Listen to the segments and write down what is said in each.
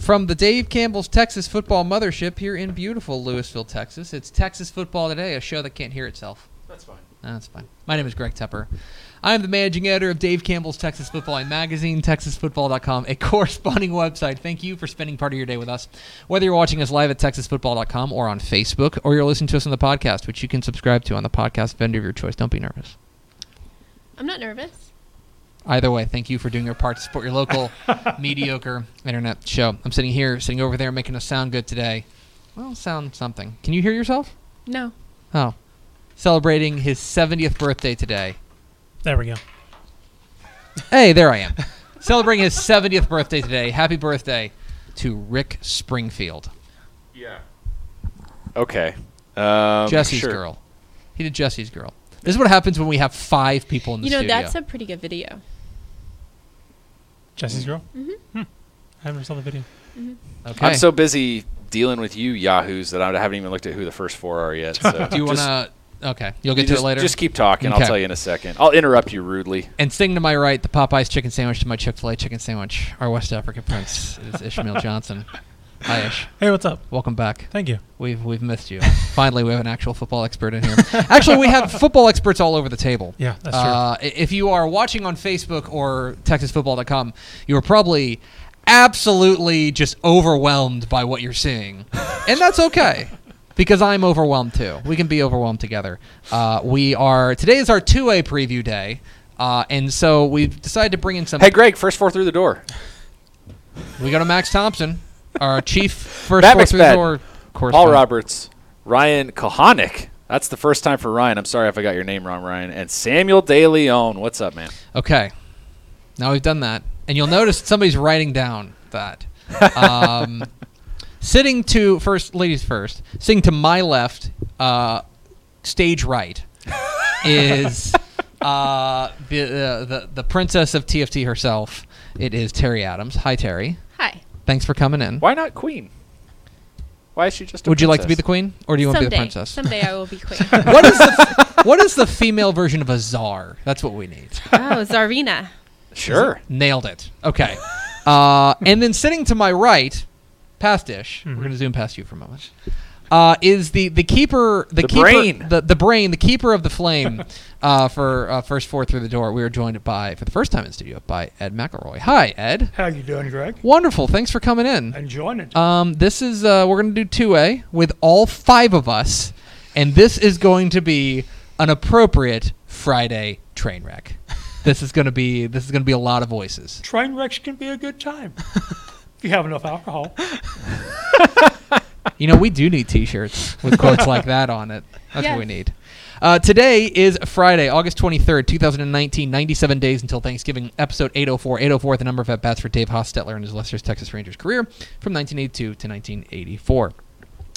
From the Dave Campbell's Texas Football Mothership here in beautiful Lewisville, Texas, it's Texas Football Today, a show that can't hear itself. That's fine. Ah, that's fine. My name is Greg Tepper. I am the managing editor of Dave Campbell's Texas Football and Magazine, TexasFootball.com, a corresponding website. Thank you for spending part of your day with us. Whether you're watching us live at TexasFootball.com or on Facebook, or you're listening to us on the podcast, which you can subscribe to on the podcast vendor of your choice. Don't be nervous. I'm not nervous. Either way, thank you for doing your part to support your local mediocre internet show. I'm sitting here, sitting over there, making us sound good today. Well, sound something. Can you hear yourself? No. Oh. Celebrating his 70th birthday today. There we go. Hey, there I am. Celebrating his 70th birthday today. Happy birthday to Rick Springfield, Yeah. Okay. Um, Jesse's sure. girl. He did Jesse's girl. This is what happens when we have five people in the You know, studio. that's a pretty good video. Jesse's girl? Mm-hmm. I haven't saw the video. okay. I'm so busy dealing with you yahoos that I haven't even looked at who the first four are yet. So Do you want to? Okay, you'll get you to just, it later. Just keep talking. Okay. I'll tell you in a second. I'll interrupt you rudely. And sitting to my right, the Popeyes chicken sandwich to my Chick Fil A chicken sandwich. Our West African prince is Ishmael Johnson. Hi, Ish. Hey, what's up? Welcome back. Thank you. We've we've missed you. Finally, we have an actual football expert in here. Actually, we have football experts all over the table. Yeah, that's true. Uh, i- if you are watching on Facebook or TexasFootball.com, you are probably absolutely just overwhelmed by what you're seeing, and that's okay. Because I'm overwhelmed too. We can be overwhelmed together. Uh, we are today is our two A preview day, uh, and so we've decided to bring in some. Hey, Greg, first four through the door. We go to Max Thompson, our chief first Matt the McSpadden, Paul. Roberts, Ryan Kohanik. That's the first time for Ryan. I'm sorry if I got your name wrong, Ryan. And Samuel De Leon. What's up, man? Okay. Now we've done that. And you'll notice somebody's writing down that. Um, sitting to, first, ladies first, sitting to my left, uh, stage right, is uh, the, uh, the, the princess of TFT herself. It is Terry Adams. Hi, Terry. Hi. Thanks for coming in. Why not Queen? Why is she just a Would you like to be the queen, or do you want to be Someday. the princess? Someday I will be queen. what is the what is the female version of a czar? That's what we need. oh, Zarina. Sure. Nailed it. Okay. Uh, and then sitting to my right, past Ish, we're going to zoom past you for a moment, uh, is the, the keeper, the, The keeper, brain. the, the brain, the keeper of the flame uh, for uh, first four through the door. We are joined by, for the first time in studio, by Ed McElroy. Hi, Ed. How you doing, Greg? Wonderful. Thanks for coming in. Enjoying it. Um, this is uh, we're going to do 2A with all five of us, and this is going to be an appropriate Friday train wreck. this is going to be this is going to be a lot of voices. Train wrecks can be a good time if you have enough alcohol. You know, we do need T-shirts with quotes like that on it. That's what we need. Uh, today is Friday, August 23rd, 2019, 97 days until Thanksgiving, episode 804. 804, the number of at-bats for Dave Hostetler and his Lester's Texas Rangers career from 1982 to 1984.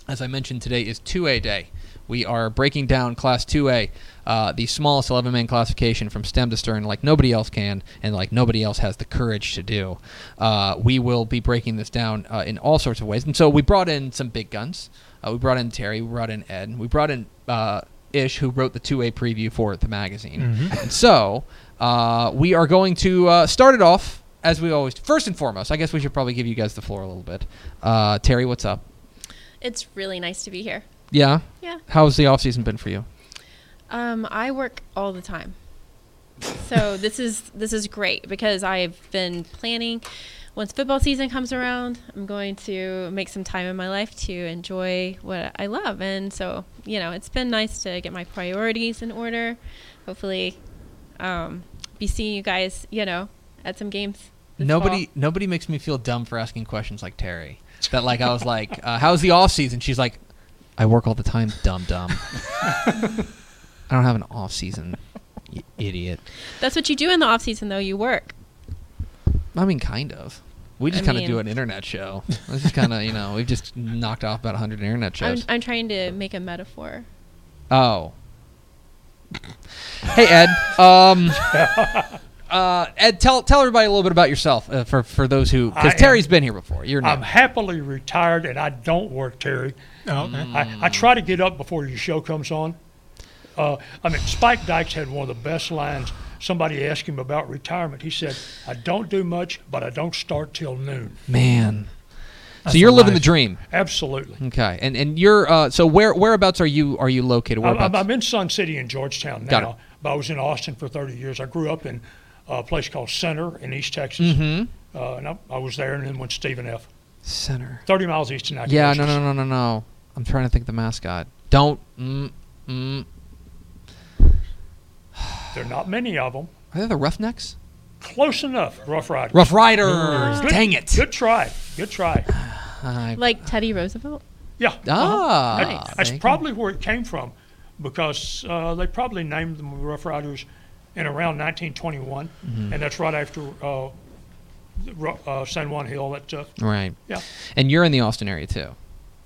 As I mentioned, today is 2A day. We are breaking down Class 2A, uh, the smallest 11 man classification from stem to stern, like nobody else can, and like nobody else has the courage to do. Uh, we will be breaking this down uh, in all sorts of ways. And so we brought in some big guns. Uh, we brought in Terry, we brought in Ed, we brought in uh, Ish, who wrote the 2A preview for the magazine. And so uh, we are going to uh, start it off as we always. First and foremost, I guess we should probably give you guys the floor a little bit. Uh, Terry, what's up? It's really nice to be here. Yeah. Yeah. How's the off season been for you? Um, I work all the time. So this is this is great because I've been planning once football season comes around, I'm going to make some time in my life to enjoy what I love. And so, you know, it's been nice to get my priorities in order. Hopefully, um, be seeing you guys, you know, at some games. this Nobody, fall. nobody makes me feel dumb for asking questions like Terry. That like I was like, uh, "How's the off season?" She's like, "I work all the time, dumb dumb. I don't have an off season, you idiot." That's what you do in the off season, though. You work. I mean, kind of. We just I kind of mean- do an internet show. It's just kind of you know we've just knocked off about 100 internet I'm, shows. I'm trying to make a metaphor. oh. Hey Ed. Um. Uh, Ed, tell tell everybody a little bit about yourself uh, for for those who I because am- Terry's been here before. You're I'm happily retired, and I don't work, Terry. Oh, okay. I, I try to get up before your show comes on. Uh, I mean, Spike Dykes had one of the best lines. Somebody asked him about retirement. He said, "I don't do much, but I don't start till noon." Man. So you're living the dream. Absolutely. Okay. And and you're uh so where whereabouts are you are you located? I'm, Whereabouts? I'm, I'm in Sun City in Georgetown Got now, it. but I was in Austin for 30 years. I grew up in a place called Center in East Texas, mm-hmm. uh, and I, I was there, and then went to Stephen F. Center. 30 miles east of Yeah, Nacogdoches. no, no, no, no, no. I'm trying to think of the mascot. Don't. Mm, mm. There are not many of them. Are they the Roughnecks? Close enough, Rough Riders. Rough Riders. Good- Dang it. Good try. Good try. I- Like Teddy Roosevelt? Yeah. ah. That- Nice. that's thank you. probably where it came from, because uh, they probably named them Rough Riders in around 1921, Mm-hmm. and that's right after uh, Ru- uh, San Juan Hill. That uh, Right. yeah. And you're in the Austin area too,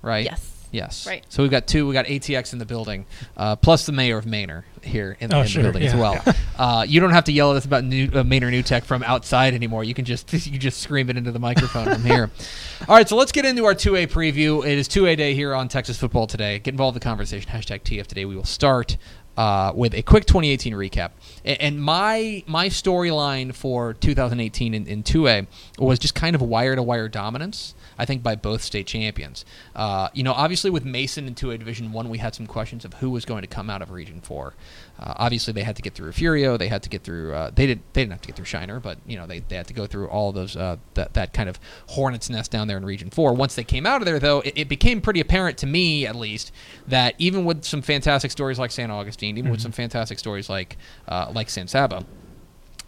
right? Yes. Yes. Right. So we've got two. We got ATX in the building, uh, plus the mayor of Manor here in, Oh, in sure, the building as yeah. well. Uh, you don't have to yell at us about new, uh, Manor New Tech from outside anymore. You can just you can just scream it into the microphone from here. All right, so let's get into our 2A preview. It is 2A day here on Texas Football Today. Get involved in the conversation. Hashtag TF Today. We will start uh, with a quick 2018 recap. And my my storyline for 2018 in, in 2A was just kind of wire to wire dominance. I think by both state champions. Uh, you know, obviously with Mason in 2A Division One, we had some questions of who was going to come out of Region Four. Uh, obviously, they had to get through Furio. They had to get through. Uh, they did. They didn't have to get through Shiner, but you know, they, they had to go through all those uh, that that kind of hornet's nest down there in Region Four. Once they came out of there, though, it, it became pretty apparent to me, at least, that even with some fantastic stories like San Augustine, even with some fantastic stories like uh, like San Saba,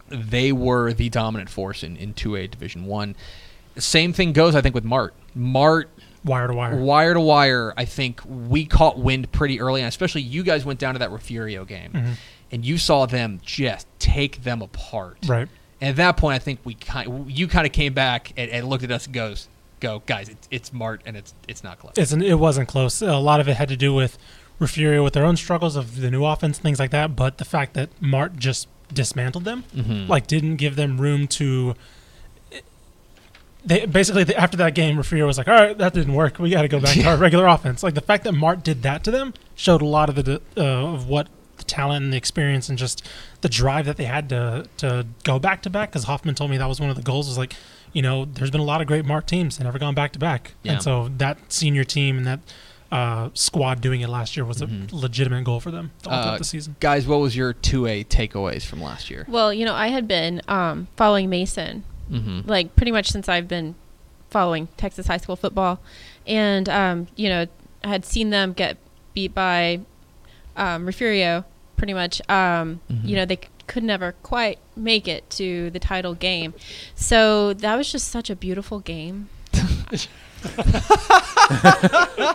they were the dominant force in, in 2A Division 1. Same thing goes, I think, with Mart. Mart, Wire to wire. wire to wire, I think we caught wind pretty early, and especially you guys went down to that Refugio game, Mhm. and you saw them just take them apart. Right. And at that point, I think we kind, you kind of came back and, and looked at us and goes, "Go, guys! It's, it's Mart, and it's it's not close." It's an, it wasn't close. A lot of it had to do with Refugio with their own struggles of the new offense, things like that. But the fact that Mart just dismantled them, Mhm. like didn't give them room to. They basically they, after that game, Refugio was like, "All right, that didn't work. We got to go back to our regular offense." Like the fact that Mart did that to them showed a lot of the uh, of what the talent and the experience and just the drive that they had to to go back to back. Because Hoffman told me that was one of the goals. Was like, you know, there's been a lot of great Mart teams that never gone back to back, and so that senior team and that uh, squad doing it last year was Mhm. a legitimate goal for them all Uh, the season. guys, what was your 2A takeaways from last year? Well, you know, I had been um, following Mason Mm-hmm. like pretty much since I've been following Texas high school football, and um, you know, I had seen them get beat by um, Refugio pretty much. Um, Mhm. You know, they c- could never quite make it to the title game, so that was just such a beautiful game.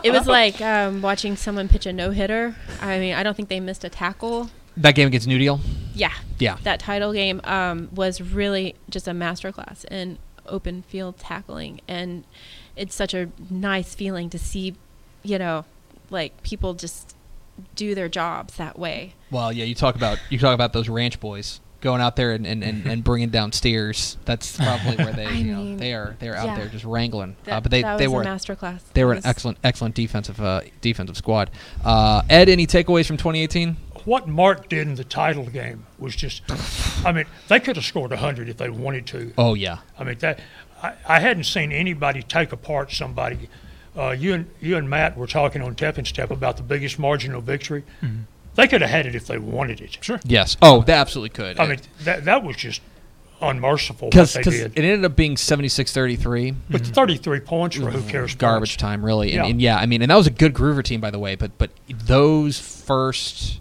it was like um, watching someone pitch a no hitter. I mean, I don't think they missed a tackle. That game against New Deal. Yeah, Yeah. that title game um, was really just a masterclass in open field tackling, and it's such a nice feeling to see, you know, like people just do their jobs that way. Well, yeah, you talk about you talk about those ranch boys going out there and, and, and, and bringing down steers. That's probably where they you know mean, they are they're out yeah. there just wrangling. That, uh, but they they were a masterclass. they were an excellent excellent defensive uh, defensive squad. Uh, Ed, any takeaways from 2018? What Mart did in the title game was just, I mean, they could have scored 100 if they wanted to. Oh yeah, I mean, that I, I hadn't seen anybody take apart somebody. Uh, you and you and Matt were talking on Tep and Step about the biggest marginal victory. Mm-hmm. They could have had it if they wanted it. Sure. yes. Oh, they absolutely could. I mean, that that was just unmerciful what because they it ended up being 76-33. With mm-hmm. 33 points for who mm-hmm. cares? garbage points. time really and, Yeah. and yeah i mean and that was a good Gruver team by the way but but those first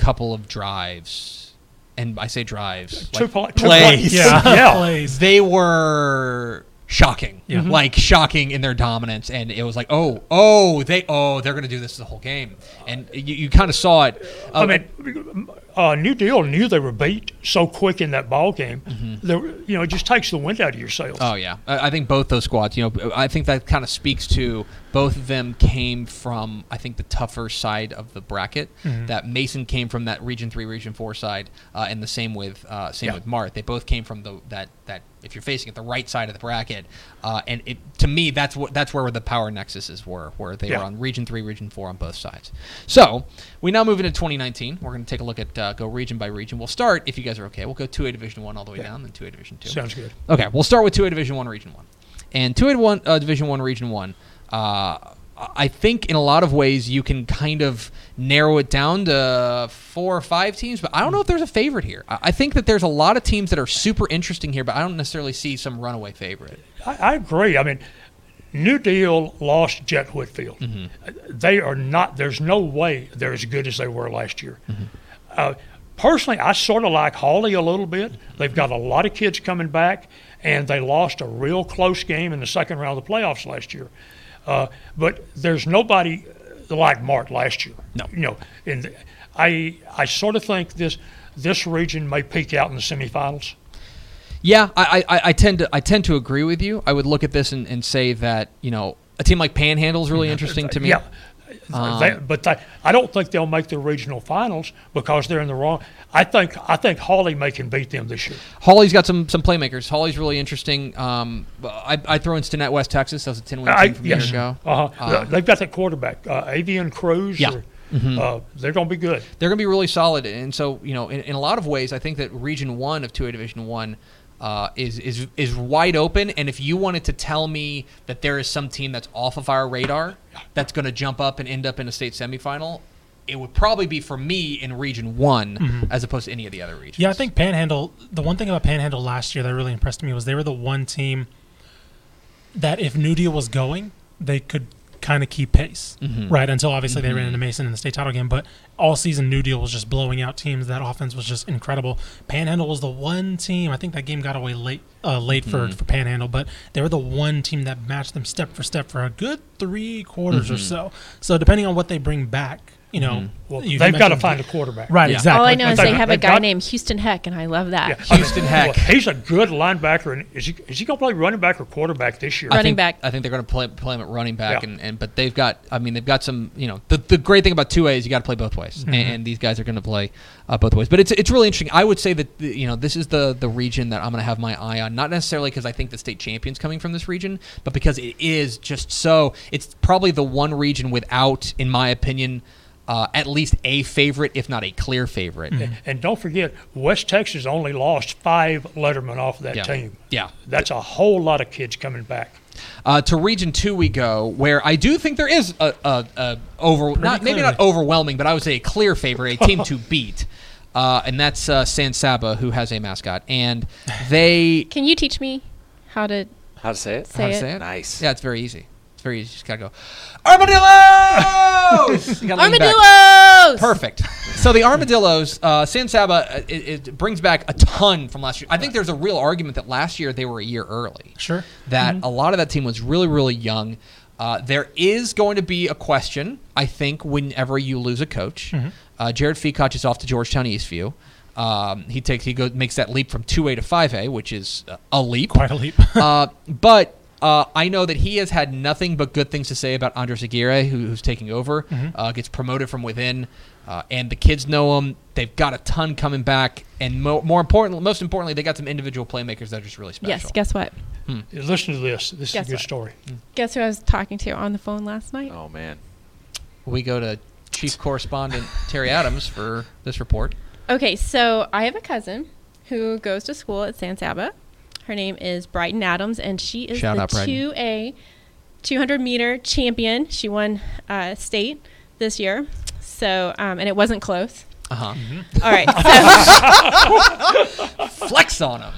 couple of drives and i say drives Two like pla- two plays. Yeah, Yeah. plays. they were shocking, like shocking in their dominance, and it was like, oh, oh, they, oh, they're going to do this the whole game, and you, you kind of saw it. I Uh, mean, uh, New Deal knew they were beat so quick in that ball game. Were- you know, it just takes the wind out of your sails. Oh yeah, I, I think both those squads. You know, I think that kind of speaks to both of them came from I think the tougher side of the bracket. That Mason came from that Region Three, Region Four side, uh, and the same with uh, same Yeah. with Mart. They both came from the that that if you're facing at the right side of the bracket, uh, and it to me that's what that's where the power nexuses were, where they Yeah. were on Region Three, Region Four on both sides. So we now move into 2019. We're going to take a look at uh, go region by region. We'll start if you guys are okay. We'll go two A Division One all the way Yeah. down, then two A Division Two. Sounds good. Okay, we'll start with two A Division One, Region One, and two A One uh, Division One, Region One. Uh, I think in a lot of ways you can kind of narrow it down to four or five teams, but I don't know if there's a favorite here. I I think that there's a lot of teams that are super interesting here, but I don't necessarily see some runaway favorite. I, I agree. I mean, New Deal lost Jet Whitfield. They are not. There's no way they're as good as they were last year. Uh, personally, I sort of like Hawley a little bit. They've got a lot of kids coming back, and they lost a real close game in the second round of the playoffs last year. Uh, but there's nobody like Mart last year. No. you know, and I I sort of think this this region may peak out in the semifinals. Yeah, I, I, I tend to I tend to agree with you. I would look at this and, and say that you know a team like Panhandle is really interesting to me. Yeah. Um, They- but they, I don't think they'll make the regional finals because they're in the wrong. I think I think Hawley may can beat them this year. Hawley's got some some playmakers. Hawley's really interesting. Um, I I throw in Stinnett West Texas. That was a ten win team from yes, ago. uh-huh. Uh, they've got that quarterback, uh, Avian Cruz. Yeah. or- uh, they're going to be good. they're going to be really solid. And so, you know, in, in a lot of ways, I think that Region One of Two A Division One uh, is is is wide open. And if you wanted to tell me that there is some team that's off of our radar that's going to jump up and end up in a state semifinal, it would probably be for me in Region One as opposed to any of the other regions. Yeah, I think Panhandle. The one thing about Panhandle last year that really impressed me was they were the one team that if New Deal was going, they could kind of keep pace, mm-hmm. right? Until obviously they ran mm-hmm. into Mason in the state title game, but all season New Deal was just blowing out teams. That offense was just incredible. Panhandle was the one team. I think that game got away late, uh, late for mm-hmm. for Panhandle, but they were the one team that matched them step for step for a good three quarters or so. So depending on what they bring back, you know, Well, you they've got to find a quarterback. right. Yeah. Exactly. All I know is They've have a they've guy got- named Houston Heck, and I love that. Yeah, I mean, Houston Heck. well, he's a good linebacker, and is he is he going to play running back or quarterback this year? I Running think, back. I think they're going to play play him at running back, Yeah. and, and but they've got. I mean, they've got some. You know, the, the great thing about two A is you got to play both ways, and, and these guys are going to play uh, both ways. But it's it's really interesting. I would say that the, you know this is the the region that I'm going to have my eye on, not necessarily because I think the state champion's coming from this region, but because it is just so. It's probably the one region without, in my opinion. Uh, at least a favorite, if not a clear favorite. And don't forget, West Texas only lost five Letterman off of that Yeah. team. Yeah. That's a whole lot of kids coming back. Uh, to Region Two we go, where I do think there is a, a, a over not maybe not overwhelming, but I would say a clear favorite, a team to beat, uh, and that's uh, San Saba, who has a mascot, and they Can you teach me how to How to say it? say how to it? say it? Nice. Yeah, it's very easy. It's very easy. You just gotta go armadillos. You gotta lean back. Armadillos! Perfect. So the armadillos, uh, San Saba, uh, it, it brings back a ton from last year. I think there's a real argument that last year they were a year early. Sure. That a lot of that team was really, really young. Uh, there is going to be a question, I think, whenever you lose a coach. Uh, Jared Feacock is off to Georgetown Eastview. Um, he takes he goes makes that leap from two A to five A, which is uh, a leap. Quite a leap. uh, but uh, I know that he has had nothing but good things to say about Andres Aguirre, who, who's taking over, uh, gets promoted from within, uh, and the kids know him. They've got a ton coming back, and mo- more important, most importantly, they got some individual playmakers that are just really special. Yes, guess what? Listen to this. This Guess is a good what? story. Guess who I was talking to on the phone last night? Oh man. we go to chief correspondent Terry Adams for this report. Okay, so I have a cousin who goes to school at San Saba. Her name is Brighton Adams, and she is Shout the out, 2A 200 meter champion. She won uh, state this year. So, um, and it wasn't close. Uh huh. All right. So, Flex on him.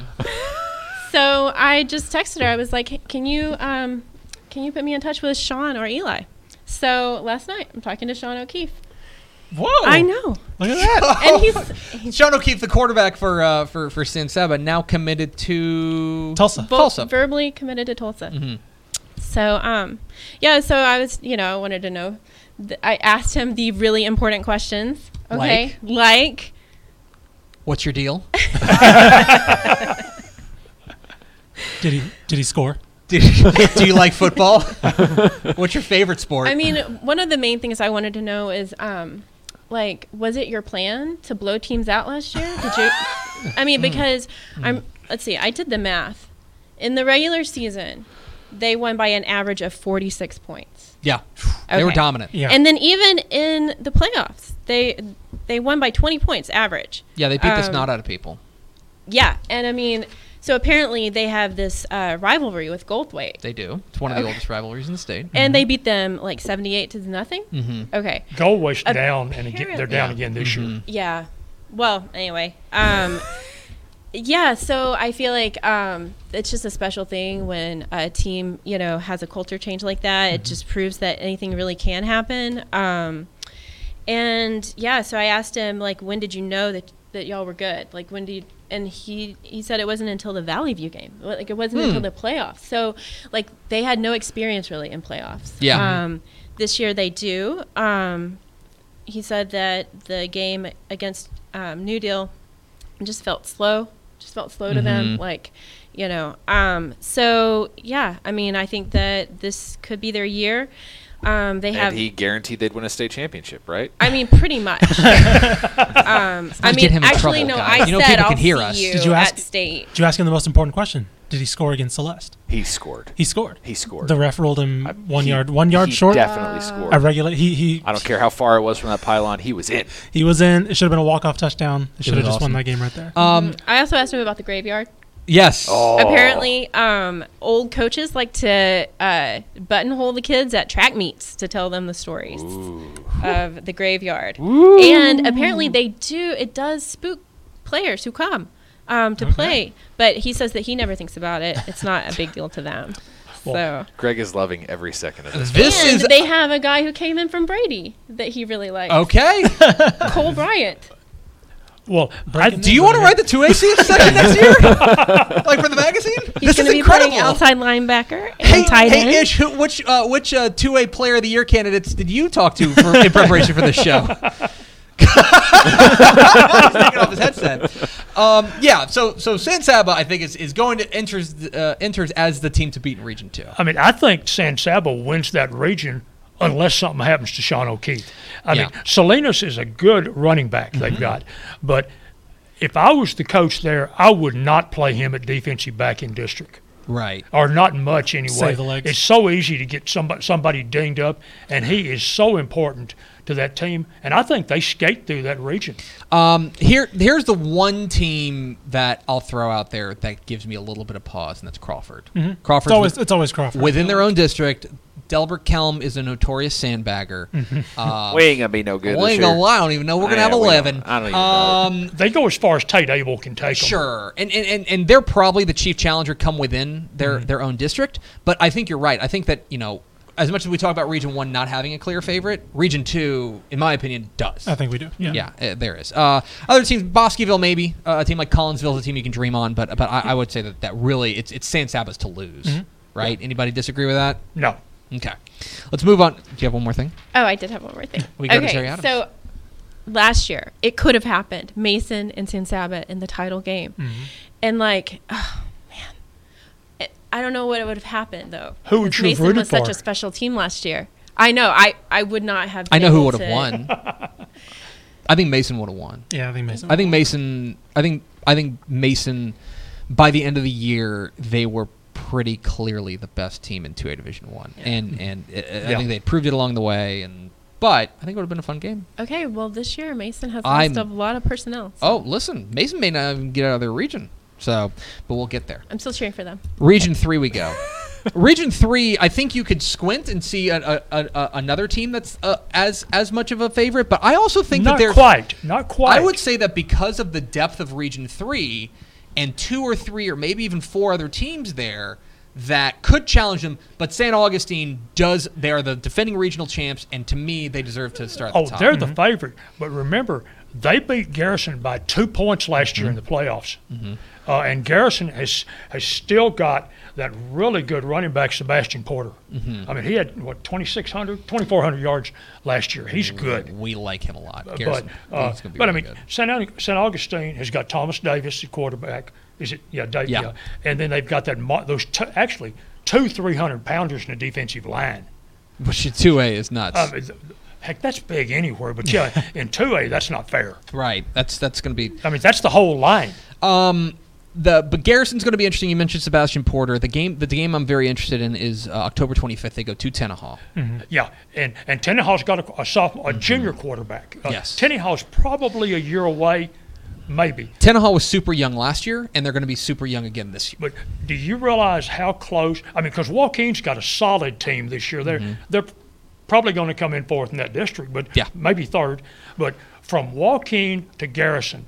so I just texted her. I was like, "Can you um, can you put me in touch with Sean or Eli?" So last night I'm talking to Sean O'Keefe, Whoa! I know. Look at that. And he's, he's Sean O'Keefe, the quarterback for uh, for for San Saba, now committed to Tulsa. vo- Tulsa. verbally committed to Tulsa. Mhm. So, um, yeah. So I was, you know, I wanted to know. th- I asked him the really important questions. Okay, like, What's your deal? Did he did he score? Do, do you like football? What's your favorite sport? I mean, one of the main things I wanted to know is, um, like, was it your plan to blow teams out last year? Did you? I mean, because I'm. Let's see. I did the math. In the regular season, they won by an average of 46 points. yeah, they were dominant. Yeah. And then even in the playoffs, they they won by 20 points average. Yeah, they beat the Um, snot out of people. Yeah, and I mean, so apparently they have this uh, rivalry with Goldthwaite, They do. It's one of the Okay. oldest rivalries in the state. and they beat them like 78 to nothing. Mm-hmm. Okay, Galway's Uh, down, and again, they're down Yeah. again this Mhm. year. yeah. Well, anyway, um, yeah. So I feel like um, it's just a special thing when a team, you know, has a culture change like that. It just proves that anything really can happen. Um, and yeah, so I asked him like, when did you know that that y'all were good? Like when did you? And he he said it wasn't until the Valley View game. Like it wasn't Hmm. until the playoffs. So like they had no experience really in playoffs. Yeah. Um, this year they do. Um, he said that the game against um, New Deal just felt slow. Just felt slow to them. Like, you know. Um, so yeah, I mean, I think that this could be their year. Um, they have. And he guaranteed they'd win a state championship, right? I mean, pretty much. um, I mean, get him in actually, trouble, no. guys. I You know said people I'll can hear see us. you Did you ask- at state. Did you ask him the most important question? Did he score against Celeste? He scored. He scored. He scored. The ref ruled him I- one he- yard, one yard he short. Definitely scored. A regular. He he I don't care how far it was from that pylon. He was in. he was in. It should have been a walk off touchdown. It should have was just won awesome. that game right there. Um, I also asked him about the graveyard. Yes. Oh. Apparently, um, old coaches like to uh, buttonhole the kids at track meets to tell them the stories of the graveyard. And apparently, they do. It does spook players who come um, to play. But he says that he never thinks about it. It's not a big deal to them. So. Greg is loving every second of this. This and is they have a guy who came in from Brady that he really likes. okay. Cole Bryant. Well, I, Do you want to write the two A section next year, like for the magazine? He's this going is to be incredible. playing outside linebacker and Hey, tight end. hey, Ish, who, which uh, which uh, two A Player of the Year candidates did you talk to for, in preparation for this show? He's taking off his headset. Um, yeah, so so San Saba, I think is, is going to enters uh, enters as the team to beat in Region Two. I mean, I think San Saba wins that region unless something happens to Sean O'Keefe. I Yeah. mean, Salinas is a good running back they've got, but if I was the coach there, I would not play him at defensive back in district. Right. or not much anyway. Save the legs. It's so easy to get somebody somebody dinged up, and he is so important to that team. And I think they skate through that region. Um, here, here's the one team that I'll throw out there that gives me a little bit of pause, and that's Crawford. Mhm. Crawford It's always it's always Crawford. within their own district. Delbert Kelm is a notorious sandbagger. Uh, we ain't gonna be no good. we this ain't year. gonna lie. I don't even know we're gonna Yeah, have we don't- eleven. I don't even know. um, They go as far as Tate Abel can take them. Sure, and, and and and they're probably the chief challenger come within their Mm-hmm. their own district. But I think you're right. I think that you know, as much as we talk about Region One not having a clear favorite, Region Two, in my opinion, does. I think we do. Yeah. yeah, uh, there is. Uh, other teams, Bosqueville maybe. Uh, a team like Collinsville is a team you can dream on, but but I, I would say that that really it's it's San Saba's to lose. Mm-hmm. Right? Anybody disagree with that? No. Okay, let's move on. Do you have one more thing? Oh, I did have one more thing. We go to okay, Terry Adams. so last year it could have happened. Mason and San Saba in the title game, Mm-hmm. and like, oh man, it, I don't know what would have happened though. Who would because you have Mason rooted was such for? a special team last year. I know. I I would not have. I been know who able would have to- won. I think Mason would have won. Yeah, I think Mason. I think Mason. I think I think Mason. By the end of the year, they were pretty clearly the best team in two A Division One, and and uh, I Yeah. think they proved it along the way. And but I think it would have been a fun game. Okay, well this year Mason has I'm- lost a lot of personnel. so Oh, listen, Mason may not even get out of their region, so but we'll get there. I'm still cheering for them. Region three, we go. Region three, I think you could squint and see a, a, a, a, another team that's uh, as as much of a favorite, but I also think not that there's Not quite. Not quite. I would say that because of the depth of Region 3 and two or three or maybe even four other teams there, that could challenge them. But St. Augustine does. They are the defending regional champs, and to me, they deserve to start. Oh, the top. they're the mm-hmm. favorite. But remember, they beat Garrison by two points last year in mm-hmm. the playoffs. Mm-hmm. Uh, and Garrison has has still got that really good running back, Sebastian Porter. I mean, he had, what, 2,600, 2,400 yards last year. He's good. We like him a lot. But, Garrison, uh, he's gonna be but I mean. St. Au- Augustine has got Thomas Davis, the quarterback. Is it? Yeah, Yeah. yeah. And then they've got that those two, actually two 300 pounders in the defensive line. Which two A is nuts. Mean, heck, that's big anywhere. But yeah, in 2A, that's not fair. right. That's that's going to be I mean, that's the whole line. Um, the but Garrison's going to be interesting. You mentioned Sebastian Porter. The game, the game I'm very interested in is uh, October 25th. They go to Tenaha. Yeah, and and Tenaha's got a, a sophomore, a junior quarterback. Uh, Yes. Tenaha's probably a year away, maybe. Tenaha was super young last year, and they're going to be super young again this year. But do you realize how close? I mean, because Joaquin's got a solid team this year. They're they're probably going to come in fourth in that district, but Mm-hmm. Yeah. maybe third. But from Joaquin to Garrison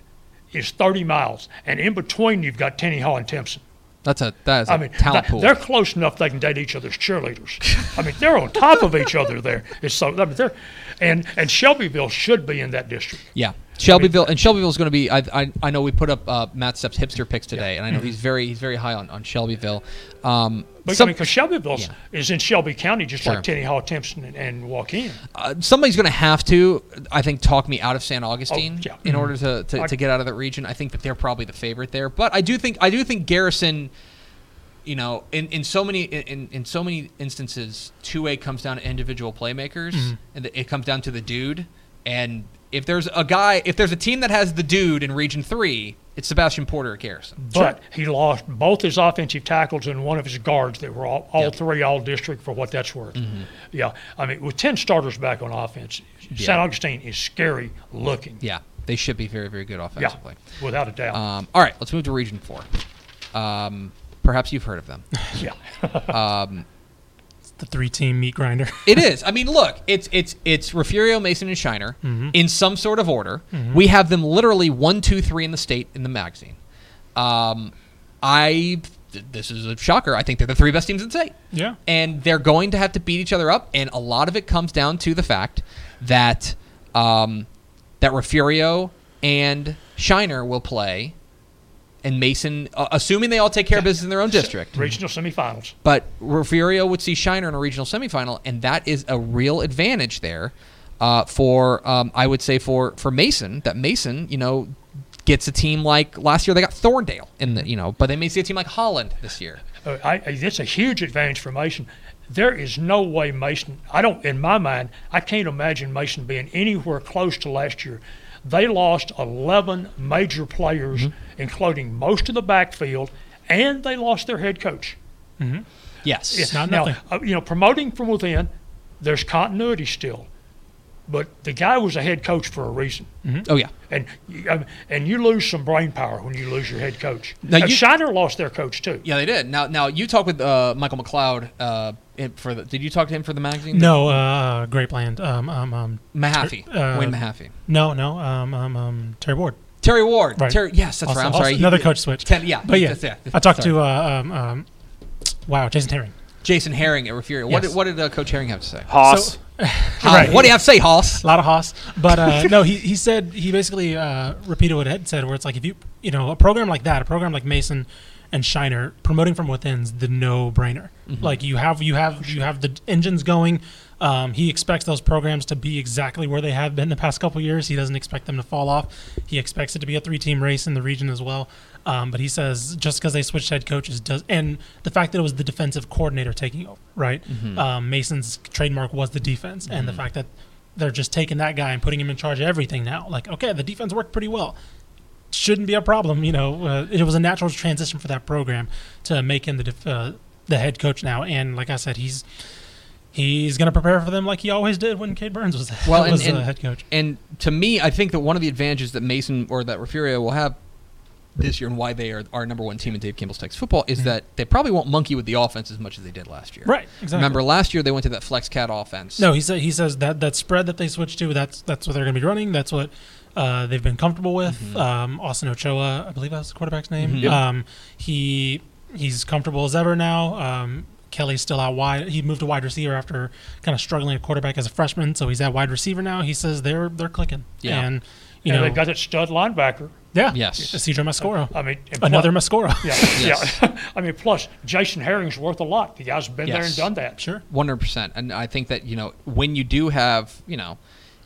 is 30 miles, and in between you've got Tenaha and Timpson. That's a that is a I mean, talent pool. they're close enough they can date each other's cheerleaders. I mean, they're on top of each other there. It's so, I mean, they're, and and Shelbyville should be in that district. Yeah, Shelbyville and Shelbyville's going to be. I, I I know we put up uh, Matt Stepp's hipster picks today, and I know he's very he's very high on on Shelbyville. Um, But some- I mean, because Shelbyville Yeah. is in Shelby County, just Sure. like Tenaha, Timpson, and, and Joaquin. uh, somebody's going to have to, I think, talk me out of San Augustine Oh, yeah. in order to, to, I- to get out of that region. I think that they're probably the favorite there, but I do think I do think Garrison. You know, in, in so many in, in so many instances, two A comes down to individual playmakers, Mm-hmm. and it comes down to the dude. And if there's a guy, if there's a team that has the dude in Region Three, it's Sebastian Porter at Garrison. But he lost both his offensive tackles and one of his guards that were all, all Yep. three all district for what that's worth. Yeah, I mean, with 10 starters back on offense, Yeah. St. Augustine is scary looking. Yeah, they should be very very good Yeah, offensively. without a doubt. Um, all right, let's move to Region Four. Um, perhaps you've heard of them. yeah. The three team meat grinder. It is. I mean, look, it's it's it's Refugio, Mason, and Shiner Mm-hmm. in some sort of order. We have them literally one, two, three in the state in the magazine. Um, I this is a shocker. I think they're the three best teams in the state, yeah. and they're going to have to beat each other up. And a lot of it comes down to the fact that um, that Refugio and Shiner will play, and Mason, uh, assuming they all take care of business in their own district. Regional semifinals. But Refugio would see Shiner in a regional semifinal, and that is a real advantage there uh, for um, I would say for for Mason. That Mason, you know, gets a team like last year they got Thorndale in the you know, but they may see a team like Holland this year. Uh, I, I, that's a huge advantage for Mason. There is no way Mason. I don't. In my mind, I can't imagine Mason being anywhere close to last year. They lost 11 major players, Mm-hmm. Including most of the backfield, and they lost their head coach. Yes, Yeah, not now, nothing. uh, you know, promoting from within, there's continuity still, but the guy was a head coach for a reason. Oh yeah, And you- and you lose some brain power when you lose your head coach. Now Now, you- Shiner lost their coach too. yeah they did. Now now you talked with uh, Michael McLeod uh, for the. Did you talk to him for the magazine? No, uh, Grapeland. Um, um, um, Mahaffey, Uh, Wayne Mahaffey, no, no, um, um, um, Terry Ward. Terry Ward. Right. Terry, yes, that's Also- right. I'm also sorry. Another He- coach switch. Ten, yeah, But yeah, that's- yeah. I talked Sorry. to uh, um, um, wow, Jason Herring. Jason Herring at Refugio. What did what did uh, Coach Herring have to say? Haas. How- Right. What do you have to say, Hoss? a lot of Haas. But uh, no, he, he said he basically uh, repeated what Ed said, where it's like if you you know a program like that, a program like Mason and Shiner, promoting from within's the no brainer. Like you have you have you have the engines going. Um, he expects those programs to be exactly where they have been the past couple years. He doesn't expect them to fall off. He expects it to be a three-team race in the region as well. Um, but he says just because they switched head coaches does, and the fact that it was the defensive coordinator taking over, right? Um, Mason's trademark was the defense, and the fact that they're just taking that guy and putting him in charge of everything now. Like, okay, the defense worked pretty well. Shouldn't be a problem, you know. Uh, it was a natural transition for that program to make him the def- uh, the head coach now. And like I said, he's he's going to prepare for them like he always did when Cade Burns was, Well, and- was and- head coach. And to me, I think that one of the advantages that Mason or that Refugio will have this year and why they are our number one team in Dave Campbell's Texas football is that they probably won't monkey with the offense as much as they did last year. Right, exactly. Remember last year they went to that flex cat offense. No, he said he says that that spread that they switched to that's that's what they're going to be running. That's what uh, they've been comfortable with. Mm-hmm. Um, Austin Ochoa, I believe that's the quarterback's name. Mhm. Um, he he's comfortable as ever now. Um, Kelly's still out wide. He moved to wide receiver after kind of struggling at quarterback as a freshman, so he's at wide receiver now. He says they're they're clicking. Yeah. And you and know, they got that stud linebacker. yeah, Yes. CJ Mascoro, I mean, and another plus- Mascoro. Yeah, Yes. yeah. I mean, plus Jason Herring's worth a lot. The guy's been there and done that. sure. One hundred percent, and I think that you know when you do have you know,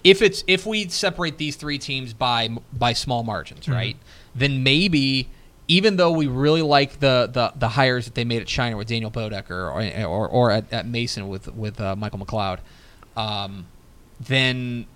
if it's if we separate these three teams by by small margins, Mm-hmm. right? Then maybe even though we really like the the, the hires that they made at Shiner with Daniel Bodecker or or, or at, at Mason with with uh, Michael McLeod, um, then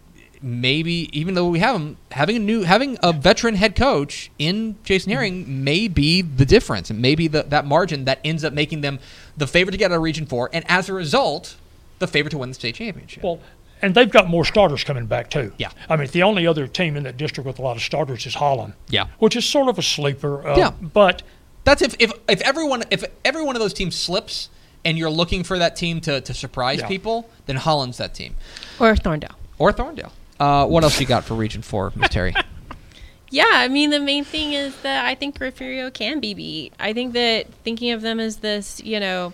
maybe even though we have him having a new having a veteran head coach in Jason Mm-hmm. Herring may be the difference and maybe the, that margin that ends up making them the favorite to get out of Region Four and as a result the favorite to win the state championship. Well, and they've got more starters coming back too. Yeah. I mean, the only other team in that district with a lot of starters is Holland. Yeah. Which is sort of a sleeper. Uh, Yeah. But That's if, if if everyone if every one of those teams slips and you're looking for that team to, to surprise Yeah. people, then Holland's that team Or Thorndale. or Thorndale. Uh, what else you got for Region Four, Miss Terry? Yeah, I mean the main thing is that I think Refugio can be beat. I think that thinking of them as this, you know,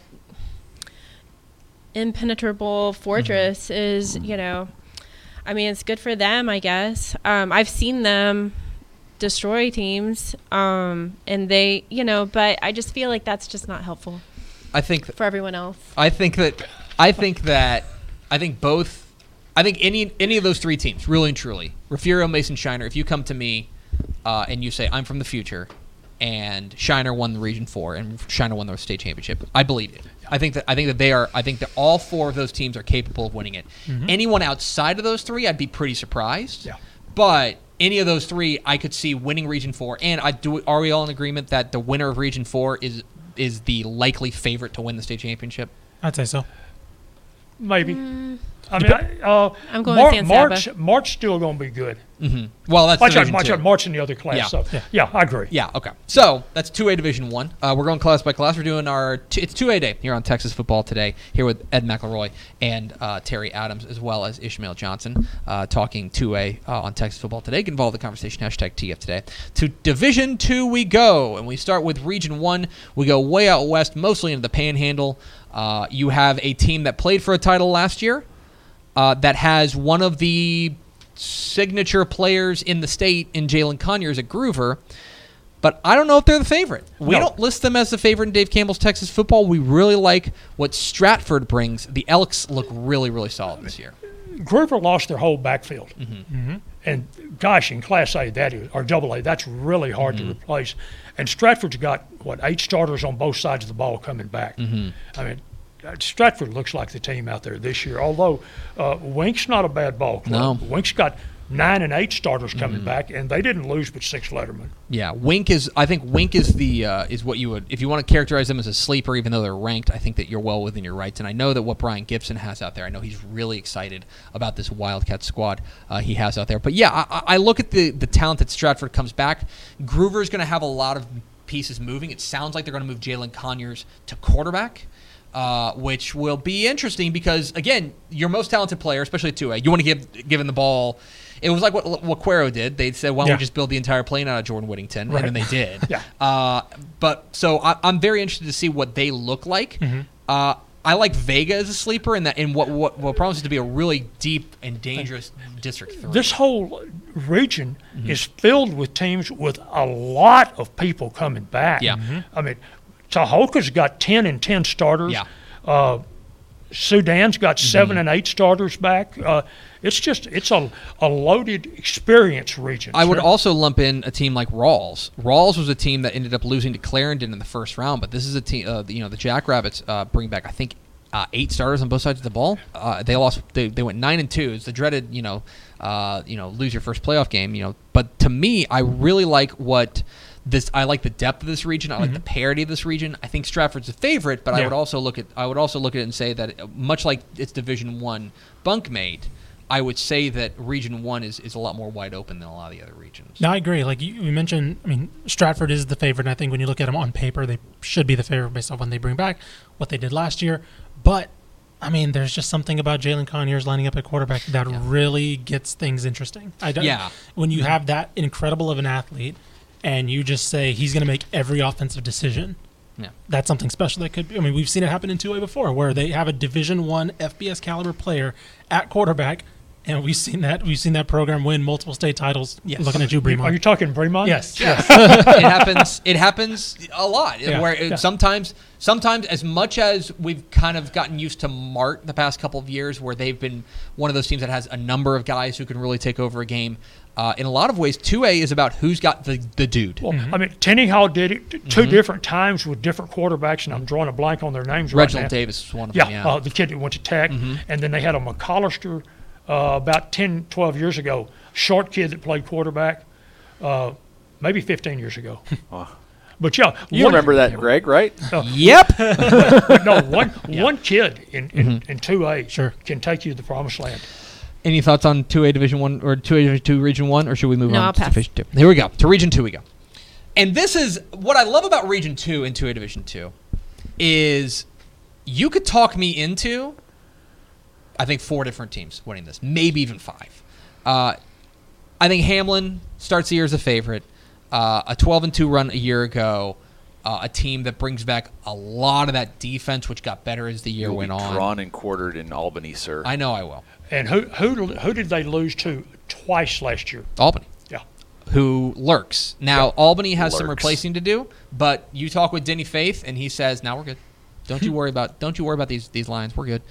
impenetrable fortress is, you know, I mean it's good for them, I guess. Um, I've seen them destroy teams, um, and they, you know, but I just feel like that's just not helpful I think for everyone else. I think that I think that I think both I think any any of those three teams, really and truly, Refugio, Mason, Shiner, if you come to me uh, and you say I'm from the future and Shiner won the region four and Shiner won the state championship, I believe it. I think that I think that they are I think that all four of those teams are capable of winning it. Mm-hmm. Anyone outside of those three, I'd be pretty surprised. Yeah. But any of those three, I could see winning Region Four. And I do. Are we all in agreement that the winner of Region Four is is the likely favorite to win the state championship? I'd say so. maybe. Mm, I mean, I, uh, I'm going Mar- with March. Saba. March still going to be good. Well, that's Watch out, Division watch two. out, March in the other class. Yeah. So, Yeah. yeah. I agree. Yeah, okay. So that's two A Division One. Uh, we're going class by class. We're doing our t- it's two A day here on Texas Football today. Here with Ed McElroy and uh, Terry Adams, as well as Ishmael Johnson, uh, talking two A uh, on Texas Football today. Get involved in the conversation. Hashtag TF today. To Division Two we go, and we start with Region One. We go way out west, mostly into the Panhandle. Uh, you have a team that played for a title last year. Uh, that has one of the signature players in the state in Jalin Conyers at Gruver. But I don't know if they're the favorite. We No. don't list them as the favorite in Dave Campbell's Texas football. We really like what Stratford brings. The Elks look really, really solid this year. Gruver lost their whole backfield. Mm-hmm. And gosh, in Class A, that is, or Double A, that's really hard Mm-hmm. to replace. And Stratford's got what eight starters on both sides of the ball coming back. Mm-hmm. I mean, Stratford looks like the team out there this year. Although uh, Wink's not a bad ball club. No. Mm-hmm. Wink's got nine and eight starters coming back, and they didn't lose but six Letterman. Yeah, Wink is. I think Wink is the uh, is what you would if you want to characterize them as a sleeper, even though they're ranked. I think that you're well within your rights, and I know that what Brian Gibson has out there. I know he's really excited about this Wildcat squad uh, he has out there. But yeah, I, I look at the the talent that Stratford comes back. Gruver's going to have a lot of pieces moving. It sounds like they're going to move Jalin Conyers to quarterback. Uh, which will be interesting because again, your most talented player, especially two A, you want to give give him the ball. It was like what what Cuero did. They said, "Why don't Yeah. we just build the entire plane out of Jordan Whittington?" Right. And then they did. Yeah. Uh, but so I, I'm very interested to see what they look like. Uh, I like Vega as a sleeper, in that in what what, what promises to be a really deep and dangerous District Three. This whole region Mm-hmm. is filled with teams with a lot of people coming back. Yeah. Mhm. I mean, Tahoka's got 10 and 10 starters. Yeah. Uh, Sudan's got 7 Mm-hmm. and eight starters back. Uh, it's just it's a, a loaded experience region. I would also lump in a team like Rawls. Rawls was a team that ended up losing to Clarendon in the first round, but this is a team. Uh, you know, the Jackrabbits uh, bring back I think uh, eight starters on both sides of the ball. Uh, they lost. They, they went nine and two. It's the dreaded you know, uh, you know, lose your first playoff game. You know, but to me, I really like what. This I like the depth of this region. I like the mm-hmm. parity of this region. I think Stratford's a favorite, but I would also look at I would also look at it and say that much like its Division One bunkmate, I would say that Region One is, is a lot more wide open than a lot of the other regions. No, I agree. Like you, you mentioned, I mean, Stratford is the favorite. And I think when you look at them on paper, they should be the favorite based off when they bring back what they did last year. But I mean, there's just something about Jalin Conyers lining up at quarterback that really gets things interesting. I don't, Yeah. When you mm-hmm. have that incredible of an athlete, and you just say he's going to make every offensive decision, Yeah. that's something special that could be. I mean, we've seen it happen in 2A before where they have a Division 1 FBS caliber player at quarterback and we've seen that we've seen that program win multiple state titles. Yes. Looking at you, Bremond. Are you Bremond. talking Bremond? Yes. it happens. It happens a lot. Yeah. Where it, Yeah. sometimes, sometimes as much as we've kind of gotten used to Mart the past couple of years, where they've been one of those teams that has a number of guys who can really take over a game. Uh, in a lot of ways, two A is about who's got the the dude. Well, I mean, Tenaha did it t- 2 different times with different quarterbacks, and I'm drawing a blank on their names right now. Reginald now. Davis is one of Yeah, them. Yeah. Mm-hmm. Uh, the kid that went to Tech. And then they had a McCollister uh, about 10, 12 years ago. Short kid that played quarterback, uh, maybe 15 years ago. But yeah, You one- remember that, Greg, right? yep. no, one one kid in in, in 2A Sure. can take you to the promised land. Any thoughts on two A Division One or two A Division Two Region One, or should we move No, on I'll to pass. Division Two? Here we go to Region Two. We go, and this is what I love about Region Two and Two A Division Two, is you could talk me into. I think four different teams winning this, maybe even five. Uh, I think Hamlin starts the year as a favorite. Uh, a 12 and 2 run a year ago. Uh, a team that brings back a lot of that defense, which got better as the year You'll went be on. drawn and quartered in Albany, sir. I know I will. And who who who did they lose to twice last year? Albany. Yeah. who lurks. Now, Albany has some replacing to do, but you talk with Denny Faith, and he says, "Now we're good. Don't you worry about don't you worry about these these lines. We're good."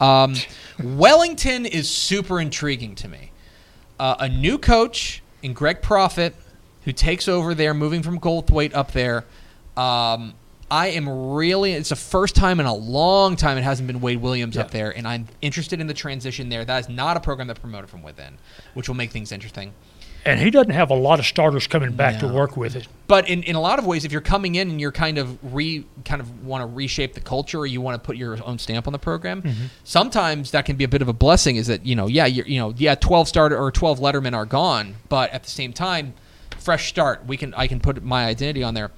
Um, Wellington is super intriguing to me. Uh, a new coach in Greg Profit, who takes over there, moving from Goldthwaite up there. Um, I am really. It's the first time in a long time it hasn't been Wade Williams up there, and I'm interested in the transition there. That is not a program that promoted from within, which will make things interesting. And he doesn't have a lot of starters coming back No. to work with it. But in, in a lot of ways, if you're coming in and you're kind of re kind of want to reshape the culture, or you want to put your own stamp on the program, mm-hmm. sometimes that can be a bit of a blessing. Is that you know, yeah, you're, you know, yeah, twelve starter or twelve lettermen are gone, but at the same time, fresh start. We can I can put my identity on there.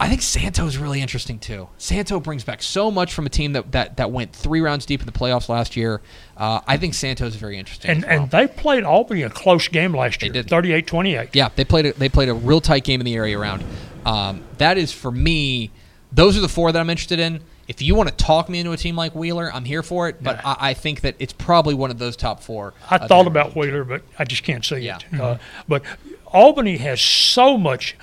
I think Santo is really interesting too. Santo brings back so much from a team that, that, that went three rounds deep in the playoffs last year. Uh, I think Santo is very interesting. And well. and they played Albany a close game last year. They did. 38-28. Yeah, they played a, they played a real tight game in the area around. Um, that is for me. Those are the four that I'm interested in. If you want to talk me into a team like Wheeler, I'm here for it. But Yeah. I, I think that it's probably one of those top four. I uh, thought about Wheeler, but I just can't see Yeah. it. Uh, but Albany has so much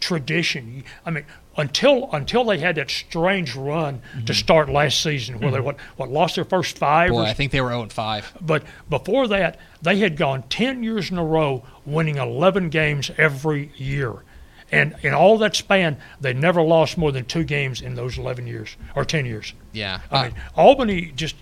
tradition. I mean, until until they had that strange run to start last season, where they what what lost their first five. Boy, or I think they were 0 and 5. But before that, they had gone 10 years in a row, winning 11 games every year. And in all that span, they never lost more than two games in those 11 years or 10 years. Yeah, I uh, mean, Albany just,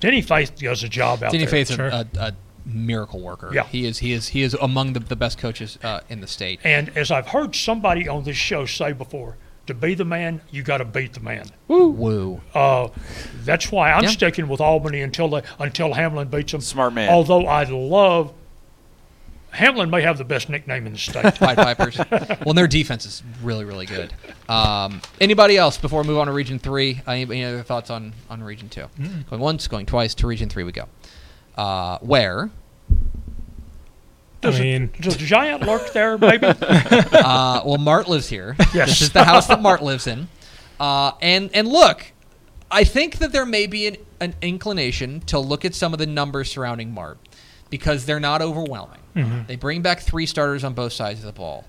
Denny Faith does a job out Denny there. Faith's a- Sure. a, a miracle worker. Yeah. he is. He is. He is among the, the best coaches uh, in the state. And as I've heard somebody on this show say before, to be the man, you got to beat the man. Woo. Uh, that's why I'm Yeah. sticking with Albany until they, until Hamlin beats them. Smart man. Although I love Hamlin may have the best nickname in the state. Pied Pipers. well, and their defense is really, really good. Um, anybody else before we move on to Region Three? Any, any other thoughts on on Region 2 Going once, going twice to Region Three. We go. Uh, where? I mean, Does giant lurk there, maybe? Uh, well, Mart lives here. Yes. This is the house that Mart lives in. Uh, and and look, I think that there may be an, an inclination to look at some of the numbers surrounding Mart because they're not overwhelming. They bring back three starters on both sides of the ball.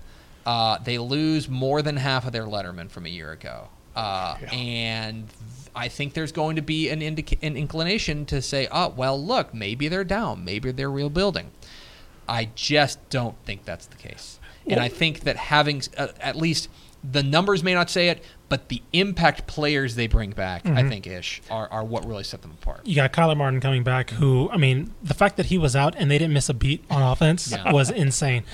Uh, they lose more than half of their lettermen from a year ago. Uh, And I think there's going to be an, indica- an inclination to say, oh, well, look, maybe they're down. Maybe they're rebuilding. I just don't think that's the case. And I think that having uh, at least the numbers may not say it, but the impact players they bring back, I think, ish, are, are what really set them apart. you got Kyler Martin coming back, who, I mean, the fact that he was out and they didn't miss a beat on offense Yeah. was insane.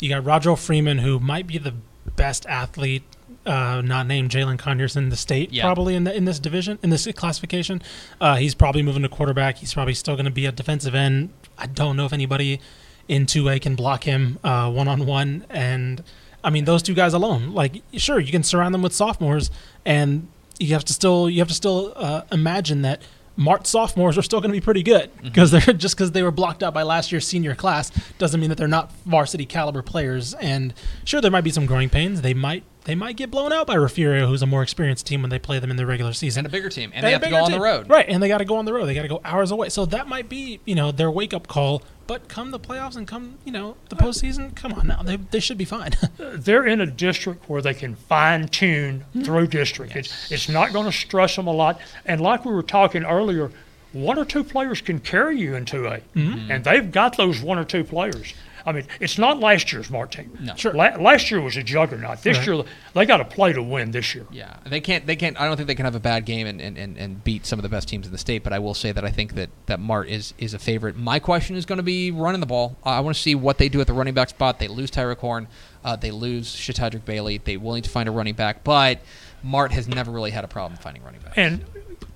You got Roger Freeman, who might be the best athlete, uh, not named Jalin Conyers in the state, Yeah. probably in the in this division, in this classification. Uh, he's probably moving to quarterback. He's probably still going to be a defensive end. I don't know if anybody in 2A can block him one on one. And I mean, those two guys alone, like, sure, you can surround them with sophomores, and you have to still you have to still uh, imagine that Mart sophomores are still going to be pretty good because they're just because they were blocked out by last year's senior class doesn't mean that they're not varsity caliber players. And sure, there might be some growing pains. They might they might get blown out by Refugio, who's a more experienced team when they play them in the regular season. and a bigger team, and They're they have to bigger go on the team. road. right? And they got to go on the road. They got to go hours away. So that might be, you know, their wake up call. But come the playoffs and come, you know, the postseason, come on now, they, they should be fine. Uh, they're in a district where they can fine tune hmm. through district. It's, it's not going to stress them a lot. And like we were talking earlier, one or two players can carry you in 2A. Hmm. And they've got those one or two players. I mean, it's not last year's Mart team. No. Sure. La- last year was a juggernaut. This Right. year, they got to play to win this year. Yeah, they can't. They can't. I don't think they can have a bad game and, and, and, and beat some of the best teams in the state. But I will say that I think that, that Mart is is a favorite. My question is going to be running the ball. I want to see what they do at the running back spot. They lose Tyreek Horn. Uh, they lose Shatadrick Bailey. They willing to find a running back, but Mart has never really had a problem finding running backs. And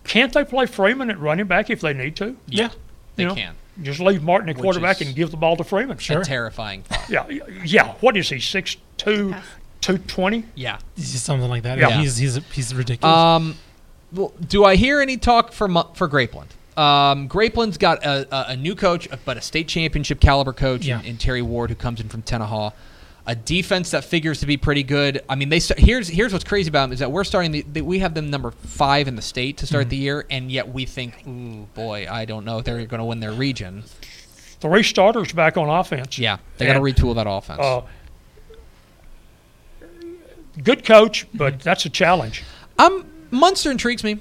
can't they play Freeman at running back if they need to? yeah. they you know, can. Just leave Martin at quarterback and give the ball to Freeman. Sure. A terrifying thought. Yeah, yeah. What is he? Six two, two twenty. Yeah. It's something like that. Yeah. Yeah, he's he's he's ridiculous. Um, well, do I hear any talk for for Grapeland? Um, Grapeland's got a, a, a new coach, but a state championship caliber coach Yeah. in, in Terry Ward, who comes in from Tenaha. A defense that figures to be pretty good. I mean, they st- here's here's what's crazy about them is that we're starting the, the we have them number five in the state to start the year, and yet we think, ooh boy, I don't know if they're going to win their region. Three starters back on offense. Yeah, they got to retool that offense. Uh, good coach, but that's a challenge. um, Munster intrigues me.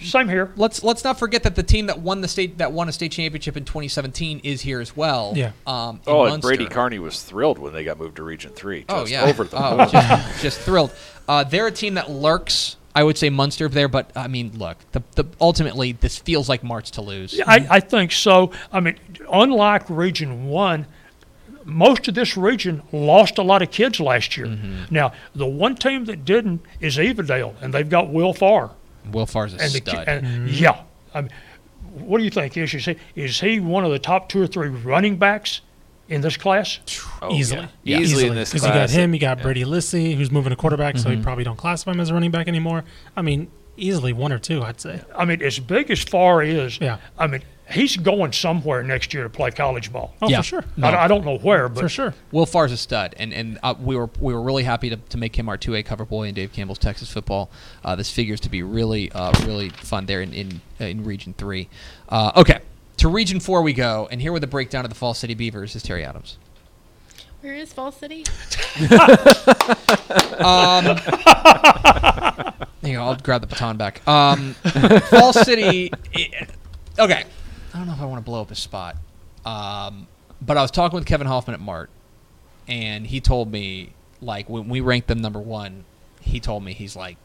Same here. let's let's not forget that the team that won the state that won a state championship in 2017 is here as well. Yeah. Um, in Oh, and Munster. Brady Carney was thrilled when they got moved to Region Three. Oh Just yeah, over the oh, moon. just, just thrilled. Uh, they're a team that lurks. I would say Munster there, but I mean, look, the, the ultimately this feels like Mart to lose. I, I think so. I mean, unlike Region One, most of this region lost a lot of kids last year. Now, the one team that didn't is Evadale, and they've got Will Farr. Will Farr's a And the, ki- stud. and yeah, I mean, what do you think? Is he is he one of the top two or three running backs in this class? Oh, easily, yeah. Easily in this because you got him, you got Yeah. Brady Lissy, who's moving to quarterback, so Mm-hmm. you probably don't classify him as a running back anymore. I mean, easily one or two, I'd say. I mean, as big as Farr is, Yeah. I mean, he's going somewhere next year to play college ball. Oh, Yeah. for sure, No. I, I don't know where, but for sure. Will Farr's a stud, and and uh, we were we were really happy to, to make him our two A cover boy in Dave Campbell's Texas football. Uh, this figures to be really uh, really fun there in in, uh, in Region Three. Uh, okay, to Region Four we go, and here with the breakdown of the Fall City Beavers is Terry Adams. Where is Fall City? There you go. I'll grab the baton back. Um, Fall City. i- okay. I don't know if I want to blow up his spot. Um, but I was talking with Kevin Hoffman at Mart, and he told me, like, when we ranked them number one, he told me, he's like,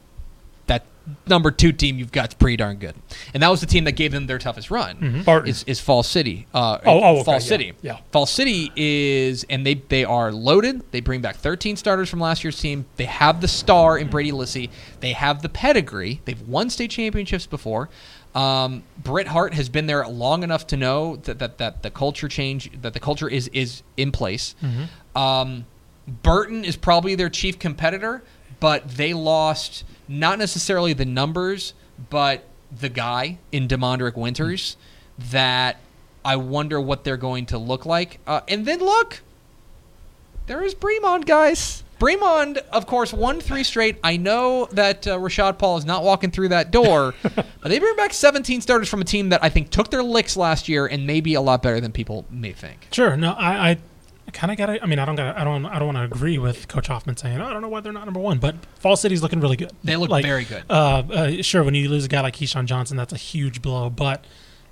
that number two team you've got's pretty darn good. And that was the team that gave them their toughest run. Barton. Is, is Fall City. Uh, Oh, oh, okay, Fall yeah, City. yeah. Fall City is, and they they are loaded. They bring back 13 starters from last year's team. They have the star in Brady Lissy. They have the pedigree. They've won state championships before. Um, Britt Hart has been there long enough to know that, that, that the culture change, that the culture is is in place. Um, Burton is probably their chief competitor, but they lost not necessarily the numbers, but the guy in Demondrick Winters that I wonder what they're going to look like. Uh, and then look, there is Bremond, guys. Bremond, of course, won three straight. I know that uh, Rashad Paul is not walking through that door, but they bring back 17 starters from a team that I think took their licks last year and maybe a lot better than people may think. Sure. No, I, I kind of got to. I mean, I don't got. I don't. I don't want to agree with Coach Hoffman saying, oh, I don't know why they're not number one, but Fall City's looking really good. They look Like, very good. Uh, uh, sure, when you lose a guy like Keyshawn Johnson, that's a huge blow. But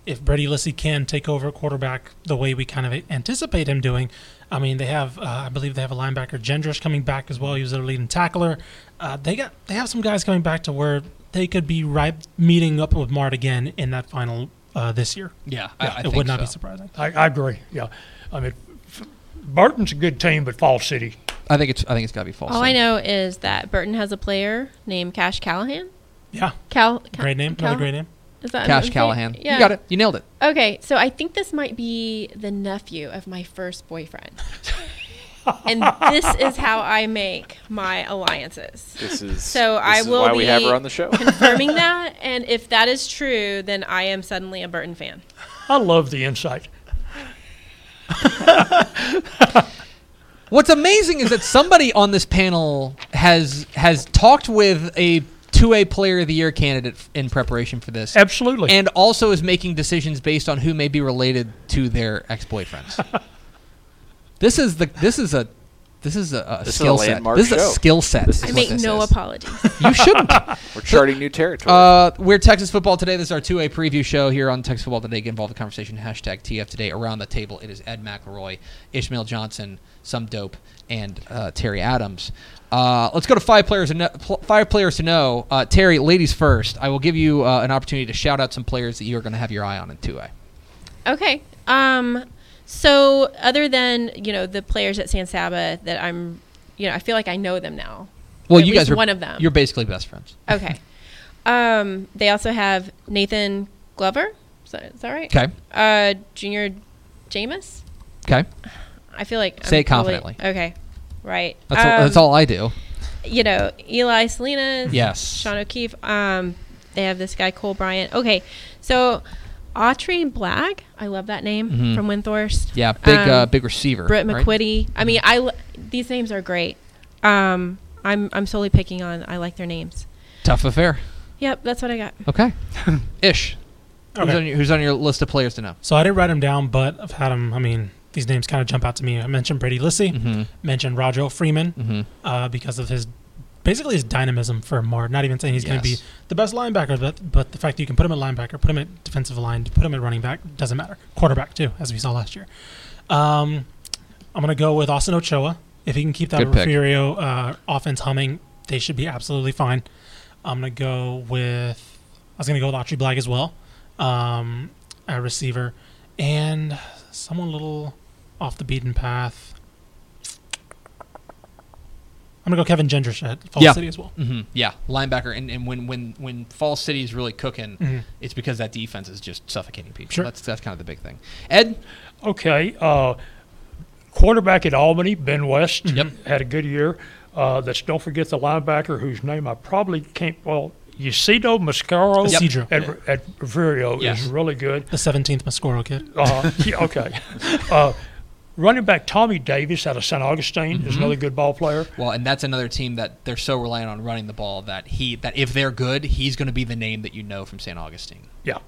if Brady Lissy can take over quarterback the way we kind of anticipate him doing, I mean, they have. Uh, I believe they have a linebacker Gendrish coming back as well. He was their leading tackler. Uh, they got. They have some guys coming back to where they could be right meeting up with Mart again in that final uh, this year. Yeah, Yeah, I, I it think would not be surprising. I, I agree. Yeah, I mean, f- Burton's a good team, but Fall City. I think it's I think it's got to be false. All I know is that Burton has a player named Cash Callahan. Yeah, Cal, Cal great name. Another great name. Is that Cash Callahan. Yeah. You got it. You nailed it. Okay, so I think this might be the nephew of my first boyfriend. and this is how I make my alliances. This is So this I is will why we have be her on the show. Confirming that, and if that is true, then I am suddenly a Burton fan. I love the insight. What's amazing is that somebody on this panel has has talked with a two A Player of the Year candidate in preparation for this, Absolutely. and also is making decisions based on who may be related to their ex boyfriends. this is the this is a this is a, a This is a skill set. landmark This is a skill set. This is is- I make no is. apologies. You shouldn't. We're charting new territory. Uh, we're Texas Football Today. This is our 2A preview show here on Texas Football Today. Get involved in the conversation. Hashtag TF Today. Around the table, it is Ed McElroy, Ishmael Johnson, some dope, and uh, Terry Adams. Uh, let's go to five players. To know, five players to know. Uh, Terry, ladies first. I will give you uh, an opportunity to shout out some players that you are going to have your eye on in 2A. Okay. Um. So other than you know the players at San Saba that I'm, you know, I feel like I know them now. Well, you guys are one of them. You're basically best friends. Okay. um. They also have Nathan Glover. Is that, is that right? Okay. Uh, Junior Jameis. Okay. I feel like Say I'm it confidently. Really, okay. Right. That's, all, that's Um, all I do. You know, Eli Salinas. Yes. Sean O'Keefe. Um, they have this guy Cole Bryant. Okay, so Autry Black. I love that name Mhm. from Windthorst. Yeah, big Um, uh, big receiver. Britt right? McQuitty. I mean, I l- these names are great. Um, I'm I'm solely picking on. I like their names. Tough affair. Yep, that's what I got. Okay. Ish. Who's, on your, who's on your list of players to know? So I didn't write them down, but I've had them. I mean, these names kind of jump out to me. I mentioned Brady Lissy, Mm-hmm. mentioned Roger Freeman Mm-hmm. uh, because of his basically his dynamism for Mart. Not even saying he's going to be the best linebacker, but but the fact that you can put him at linebacker, put him at defensive line, put him at running back doesn't matter. Quarterback too, as we saw last year. Um, I'm going to go with Austin Ochoa. If he can keep that. Refugio uh, offense humming, they should be absolutely fine. I'm going to go with I was going to go with Autry Black as well, um, a receiver, and someone a little off the beaten path. I'm gonna go Kevin Gendrish at Falls Yeah. City as well. Mm-hmm. Yeah, linebacker, and, and when when when Falls City is really cooking, Mhm. it's because that defense is just suffocating people. Sure. That's that's kind of the big thing. Ed, Okay. Uh, quarterback at Albany, Ben West, Yep. had a good year. Uh, let's don't forget the linebacker whose name I probably can't. Well, Yasido Mascaro Yep. At, at Virio Yes. is really good. The 17th Mascaro kid. Uh, yeah, okay. Uh, running back Tommy Davis out of St. Augustine is another good ball player. well, and that's another team that they're so reliant on running the ball that he that if they're good, he's going to be the name that you know from St. Augustine. Yeah,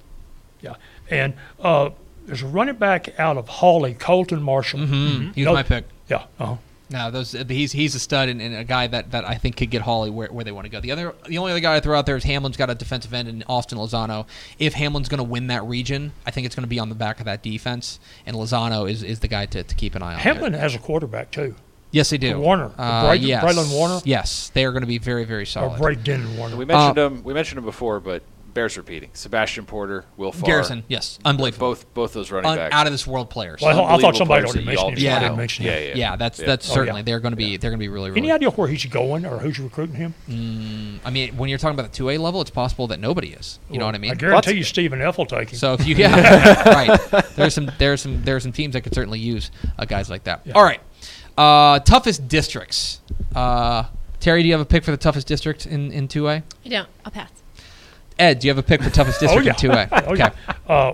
yeah. And uh, there's a running back out of Hawley, Colton Marshall. Mm-hmm. He was No- my pick. Yeah. Uh-huh. No, those he's he's a stud and, and a guy that, that I think could get Hawley where, where they want to go. The other the only other guy I throw out there is Hamlin's got a defensive end in Austin Lozano. If Hamlin's going to win that region, I think it's going to be on the back of that defense, and Lozano is, is the guy to, to keep an eye on. there. Hamlin has a quarterback too, yes, they do. Warner, uh, Braylon- yes, Braylon Warner? Yes, they are going to be very very solid. Bray Denton Warner. we mentioned Uh, him. We mentioned him before, but bears repeating. Sebastian Porter, Will Farr, Garrison, yes, unbelievable. both both those running Un- backs. out of this world players. Well, I thought- I thought somebody already mentioned that him, you so I all didn't mention yeah, him. yeah, yeah, that's Yeah. that's Oh, certainly yeah. they're going to be they're going to be really really. Any idea where he's going or who's recruiting him? I mean, when you're talking about the two A level, it's possible that nobody is. You know what I mean? I guarantee you, Stephen F. will take him. So if you yeah, right, there's some there's some there's some teams that could certainly use uh, guys like that. Yeah. All right, uh, toughest districts. Uh, Terry, do you have a pick for the toughest district in in two A? I don't. I'll pass. Ed, do you have a pick for toughest district yeah. in two A? Oh, yeah. Uh,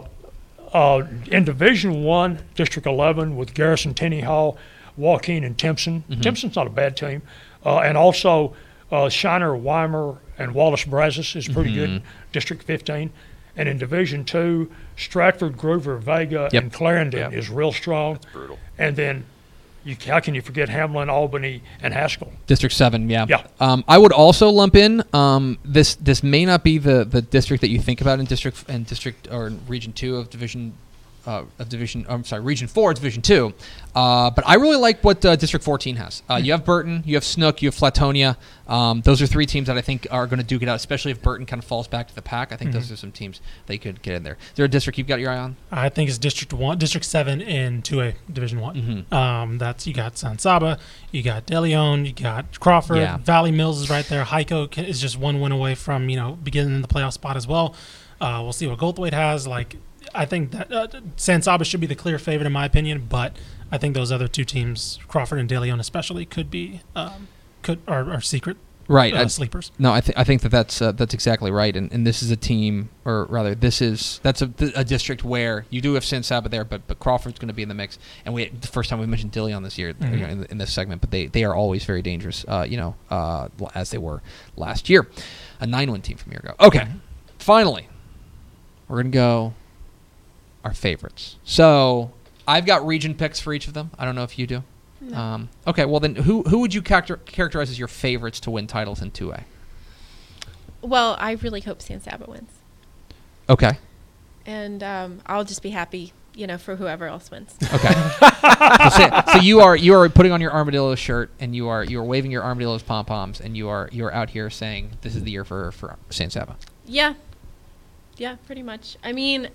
uh, in Division One, District 11, with Garrison, Tenaha, Joaquin, and Timpson. Mm-hmm. Timpson's not a bad team. Uh, and also, uh, Shiner, Weimar, and Wallis Brazos is pretty Mm-hmm. good, District 15. And in Division Two, Stratford, Gruver, Vega, Yep. and Clarendon Yep. is real strong. brutal. And then, you, how can you forget Hamlin, Albany, and Haskell? District seven, yeah. Yeah. Um, I would also lump in um, this. This may not be the, the district that you think about in district in district or in region two of division uh, of division. I'm sorry, region four, division two. Uh, but I really like what uh, District 14 has. Uh, you have Burton, you have Snook, you have Flatonia. Um, those are three teams that I think are going to duke it out, especially if Burton kind of falls back to the pack. I think those are some teams that you could get in there. Is there a district you've got your eye on? I think it's District One, District Seven in Two A Division One. Mm-hmm. Um, that's you got San Saba, you got De Leon, you got Crawford, Yeah. Valley Mills is right there. Hico is just one win away from you know beginning in the playoff spot as well. Uh, we'll see what Goldthwaite has. Like, I think that uh, San Saba should be the clear favorite in my opinion, but I think those other two teams, Crawford and De Leon especially, could be um, could are, are secret Right. uh, I- sleepers. No, I think I think that that's uh, that's exactly right, and, and this is a team, or rather, this is that's a, a district where you do have San Saba there, but but Crawford's going to be in the mix, and we the first time we mentioned De Leon this year Mhm. you know, in, in this segment, but they they are always very dangerous, uh, you know, uh, as they were last year, a nine-win team from a year ago. Okay, finally, we're gonna go our favorites. So I've got region picks for each of them. I don't know if you do. Um, okay, well then, who who would you character, characterize as your favorites to win titles in two A? Well, I really hope San Saba wins, Okay. and um, I'll just be happy, you know, for whoever else wins. Okay. so, so you are you are putting on your armadillo shirt and you are you are waving your armadillo's pom poms and you are you are out here saying this is the year for for San Saba. Yeah. Yeah, pretty much. I mean,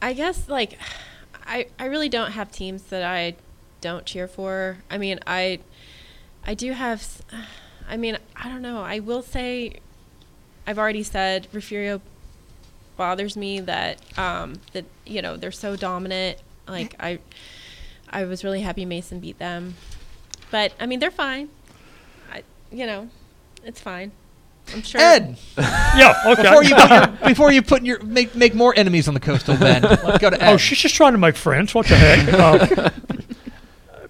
I guess like I I really don't have teams that I don't cheer for. I mean, I I do have I mean, I don't know. I will say I've already said Refugio bothers me that um that you know, they're so dominant. Like I I was really happy Mason beat them. But I mean, they're fine. I you know, it's fine. I'm sure Ed, Yeah, okay. before you put your, before you put your make make more enemies on the coastal bend, let's go to Ed. Oh, she's just trying to make friends. What the heck? Uh,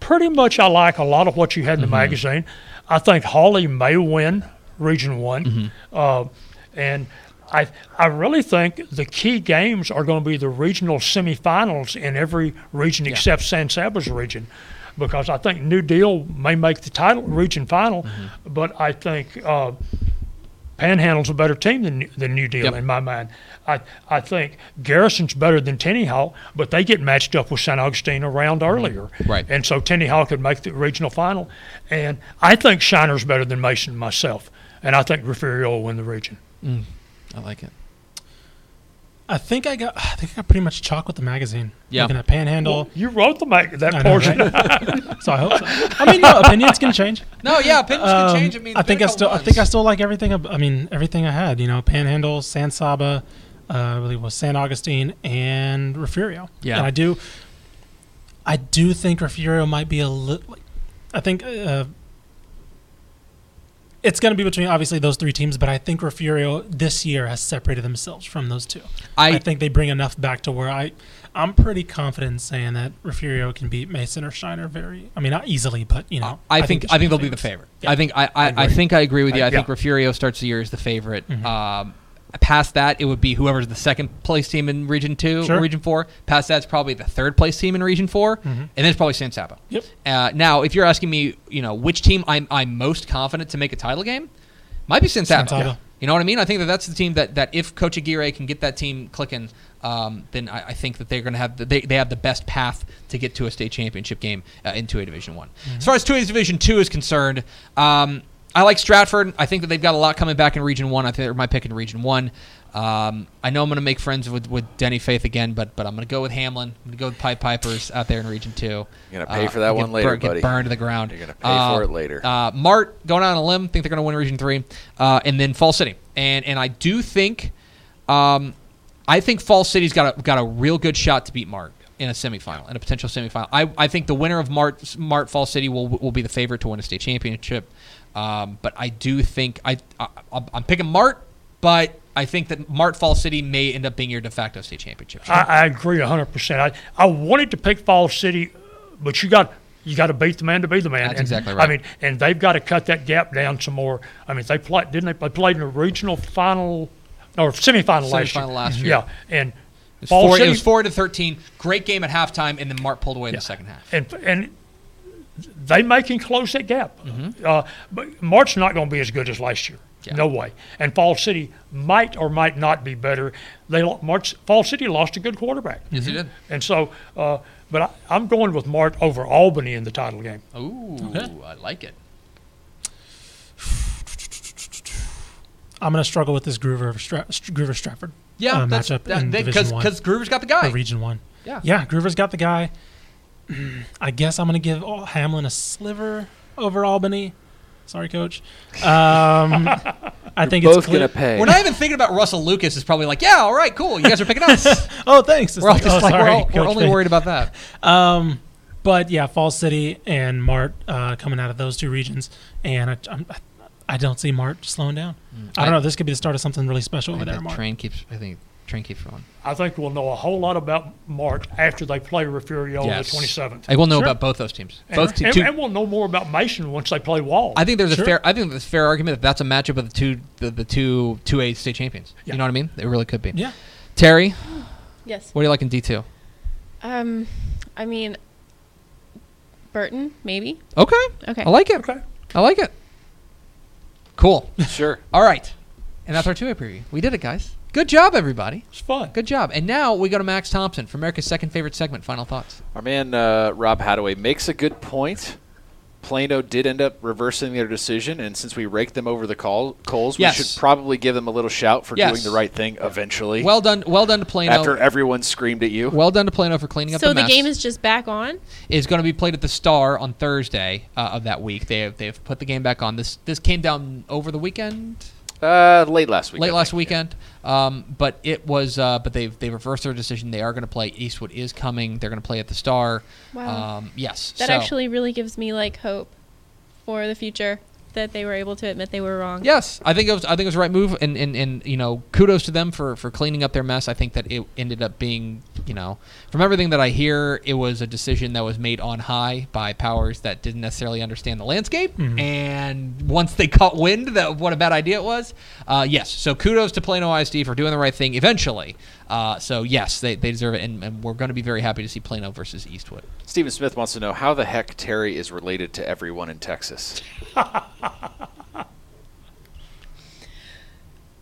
pretty much, I like a lot of what you had in the magazine. I think Hawley may win Region One, uh, and I I really think the key games are going to be the regional semifinals in every region except San Saba's region. Because I think New Deal may make the title mm-hmm. region final, mm-hmm. but I think uh, Panhandle's a better team than than New Deal Yep. in my mind. I I think Garrison's better than Tenaha, but they get matched up with San Augustine a round mm-hmm. earlier, Right. And so Tenaha could make the regional final, and I think Shiner's better than Mason myself, and I think Refugio will win the region. Mm. I like it. I think I got. I think I got pretty much chalk with the magazine. Yeah. Looking at Panhandle. You wrote the mag- that I know, portion. right? so I hope. So. I mean, no, opinions can change. No, yeah, opinions Um, can change. I mean, I think I Pinnacle still. I think I still like everything. I mean, everything I had. You know, Panhandle, San Saba, uh, I believe it was San Augustine and Refugio. Yeah. And I do. I do think Refugio might be a little. I think. Uh, it's going to be between obviously those three teams, but I think Refugio this year has separated themselves from those two. I- I think they bring enough back to where I, I'm pretty confident in saying that Refugio can beat Mason or Shiner very. I mean, not easily, but you know. I, think I think they'll be the favorite. Yeah. I think I, I, I, agree. think I agree with you. I, I- think yeah. Refugio starts the year as the favorite. Mhm. Um, past that, it would be whoever's the second place team in Region Two, Sure. or Region Four. Past that's probably the third place team in Region 4 Mhm. and then it's probably San Saba. Yep. Uh, now, if you're asking me, you know, which team I'm I'm most confident to make a title game, might be San Saba. San Saba. You know what I mean? I think that that's the team that, that if Coach Aguirre can get that team clicking, um, then I, I think that they're going to have the, they, they have the best path to get to a state championship game uh, in 2A Division One. As far as 2A Division Two is concerned, um, I like Stratford. I think that they've got a lot coming back in Region One. I think they're my pick in Region One. Um, I know I'm going to make friends with, with Denny Faith again, but but I'm going to go with Hamlin. I'm going to go with Pipe Pipers out there in Region Two. You're gonna pay Uh, for that get one later, bur- get buddy. burned to the ground. You're gonna pay for it later. Uh, Mart going out on a limb. Think they're going to win Region Three, uh, and then Fall City. And and I do think, um, I think Fall City's got a got a real good shot to beat Mart in a semifinal, in a potential semifinal. I, I think the winner of Mart Mart Fall City will will be the favorite to win a state championship. Um, but I do think I, I I'm picking Mart, but I think that Mart Fall City may end up being your de facto state championship. I, I agree 100%. I, I wanted to pick Fall City, but you got you got to beat the man to be the man. That's And, exactly I mean, and they've got to cut that gap down some more. I mean, they played, didn't they? They played in a regional final or semifinal, last year. Semifinal last year. Yeah, and It was, Falls four, it was four to thirteen. Great game at halftime, and then Mart pulled away in the second half. and and they may can close that gap. Mm-hmm. Uh, but Mart's not going to be as good as last year. Yeah. No way. And Fall City might or might not be better. They March Fall City lost a good quarterback. Yes, he did. And so, uh, but I, I'm going with Mart over Albany in the title game. Ooh, I like it. I'm going to struggle with this Gruver Stra- Gruver Stratford. Yeah, uh, that's matchup that, in they- Division One because Gruver's got the or guy. Region One. Yeah. Yeah, Gruver's got the guy. I guess I'm going to give Al- Hamlin a sliver over Albany. Sorry, coach. Um, I think Both it's clear. gonna pay. We're not even thinking about Russell Lucas. Is probably like, yeah, all right, cool. You guys are picking us. Oh, thanks. It's we're all just oh, like we're, all, we're only Faye. worried about that. Um, But yeah, Fall City and Mart uh, coming out of those two regions, and I, I'm, I don't see Mart slowing down. I don't know. This could be the start of something really special over there. think at Mart. train keeps. I think train keeps rolling. I think we'll know a whole lot about Mart after they play Refugio Yes. on the 27th. I will know Sure. about both those teams. And, Both te- and, two. and we'll know more about Mason once they play Wall. I think there's a fair. I think there's a fair argument that that's a matchup of the two the, the two two A state champions. Yeah. You know what I mean? It really could be. Yeah. Terry, Yes. what do you like in D two? Um, I mean, Burton maybe. Okay, Okay. I like it. okay. I like it. Cool. Sure. All right, and that's our two A preview. We did it, guys. Good job, everybody. It's fun. Good job. And now we go to Max Thompson for America's second favorite segment. Final thoughts. Our man uh, Rob Hadaway makes a good point. Plano did end up reversing their decision, and since we raked them over the col- coals, Yes. we should probably give them a little shout for Yes. doing the right thing eventually. Well done. Well done to Plano. after everyone screamed at you. well done to Plano for cleaning up So the the mess. game is just back on. is going to be played at the Star on Thursday uh, of that week. They have, they've put the game back on. This this came down over the weekend, Uh, late last week. late last think. weekend. Um, but it was uh, but they've they reversed their decision. They are going to play. Eastwood is coming. They're going to play at the Star. Wow. Um, yes. That so- actually really gives me like hope for the future that they were able to admit they were wrong. Yes, I think it was. I think it was the right move, and, and, and you know, kudos to them for, for cleaning up their mess. I think that it ended up being, you know, from everything that I hear, it was a decision that was made on high by powers that didn't necessarily understand the landscape. And once they caught wind that what a bad idea it was, uh, yes. So kudos to Plano ISD for doing the right thing eventually. Uh, so yes, they, they deserve it, and, and we're going to be very happy to see Plano versus Eastwood. Stephen Smith wants to know how the heck Terry is related to everyone in Texas.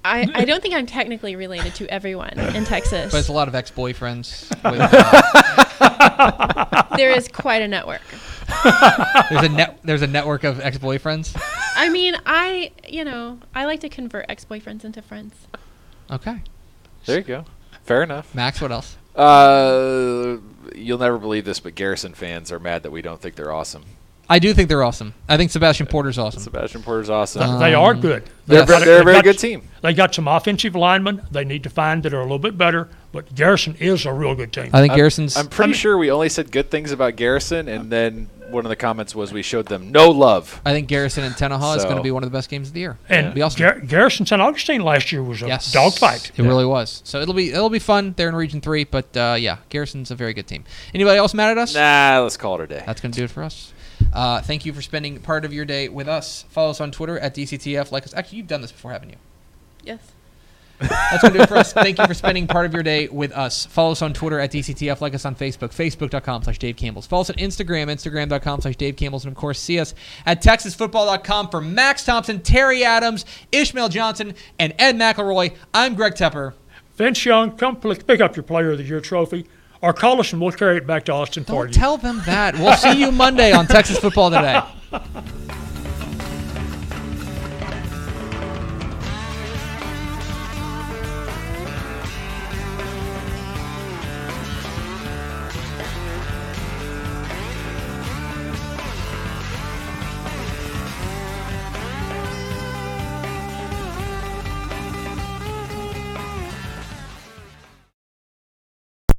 I, I don't think I'm technically related to everyone in Texas. But it's a lot of ex-boyfriends. With, uh, there is quite a network. there's a net. There's a network of ex-boyfriends. I mean, I you know I like to convert ex-boyfriends into friends. Okay, There you go. Fair enough. Max. What else? Uh, you'll never believe this, but Garrison fans are mad that we don't think they're awesome. I do think they're awesome. I think Sebastian Porter's awesome. Sebastian Porter's awesome. Uh, they are good. they're, yes. they're a very got- good team. They got some offensive linemen they need to find that are a little bit better, but Garrison is a real good team. I think Garrison's. I'm pretty sure we only said good things about Garrison, and then one of the comments was we showed them no love. I think Garrison and Tenaha is going to be one of the best games of the year. and It'll be awesome. Gar- Garrison St. Augustine last year was a yes, dogfight. It really was. So it'll be it'll be fun. They're in Region Three, but uh, yeah, Garrison's a very good team. Anybody else mad at us? Nah, let's call it a day. That's going to do it for us. Uh, thank you for spending part of your day with us. Follow us on Twitter at DCTF. Like us. Actually, you've done this before, haven't you? Yes. That's going to do it for us. Thank you for spending part of your day with us. Follow us on Twitter at DCTF. Like us on Facebook, facebook.com slash Dave Campbell's. Follow us on Instagram, instagram.com slash Dave Campbell's. And of course, see us at texasfootball.com for Max Thompson, Terry Adams, Ishmael Johnson, and Ed McElroy. I'm Greg Tepper. Vince Young, come pick up your Player of the Year trophy, Our and we'll carry it back to Austin for Don't you. tell them that. We'll see you Monday on Texas Football Today.